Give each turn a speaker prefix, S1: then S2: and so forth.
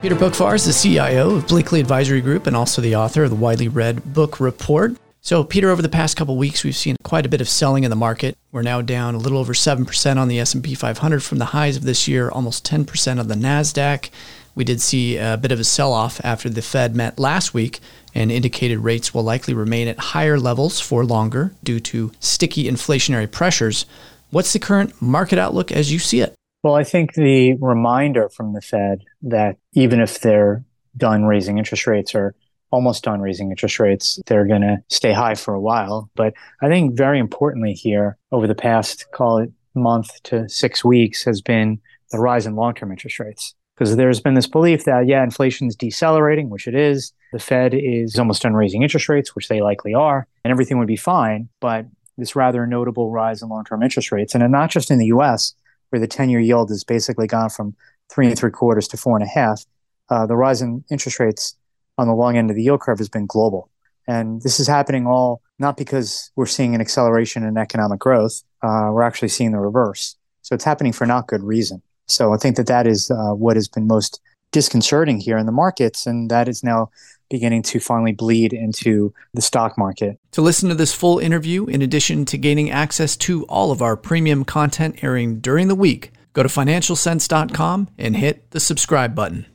S1: Peter Boockvar is the CIO of Bleakley Advisory Group and also the author of the widely read Boock Report. So, Peter, over the past couple weeks, we've seen quite a bit of selling in the market. We're now down a little over 7% on the S&P 500 from the highs of this year, almost 10% on the Nasdaq. We did see a bit of a sell-off after the Fed met last week and indicated rates will likely remain at higher levels for longer due to sticky inflationary pressures. What's the current market outlook as you see it?
S2: Well, I think the reminder from the Fed that even if they're done raising interest rates or almost done raising interest rates, they're going to stay high for a while. But I think very importantly here, over the past, call it month to six weeks, has been the rise in long term interest rates. Because there's been this belief that, yeah, inflation is decelerating, which it is. The Fed is almost done raising interest rates, which they likely are, and everything would be fine. But this rather notable rise in long term interest rates, and not just in the US, where the 10 year yield has basically gone from three and three quarters to four and a half, uh, the rise in interest rates on the long end of the yield curve has been global. And this is happening all not because we're seeing an acceleration in economic growth, uh, we're actually seeing the reverse. So it's happening for not good reason. So I think that that is uh, what has been most disconcerting here in the markets, and that is now beginning to finally bleed into the stock market.
S1: To listen to this full interview, in addition to gaining access to all of our premium content airing during the week, go to financialsense.com and hit the subscribe button.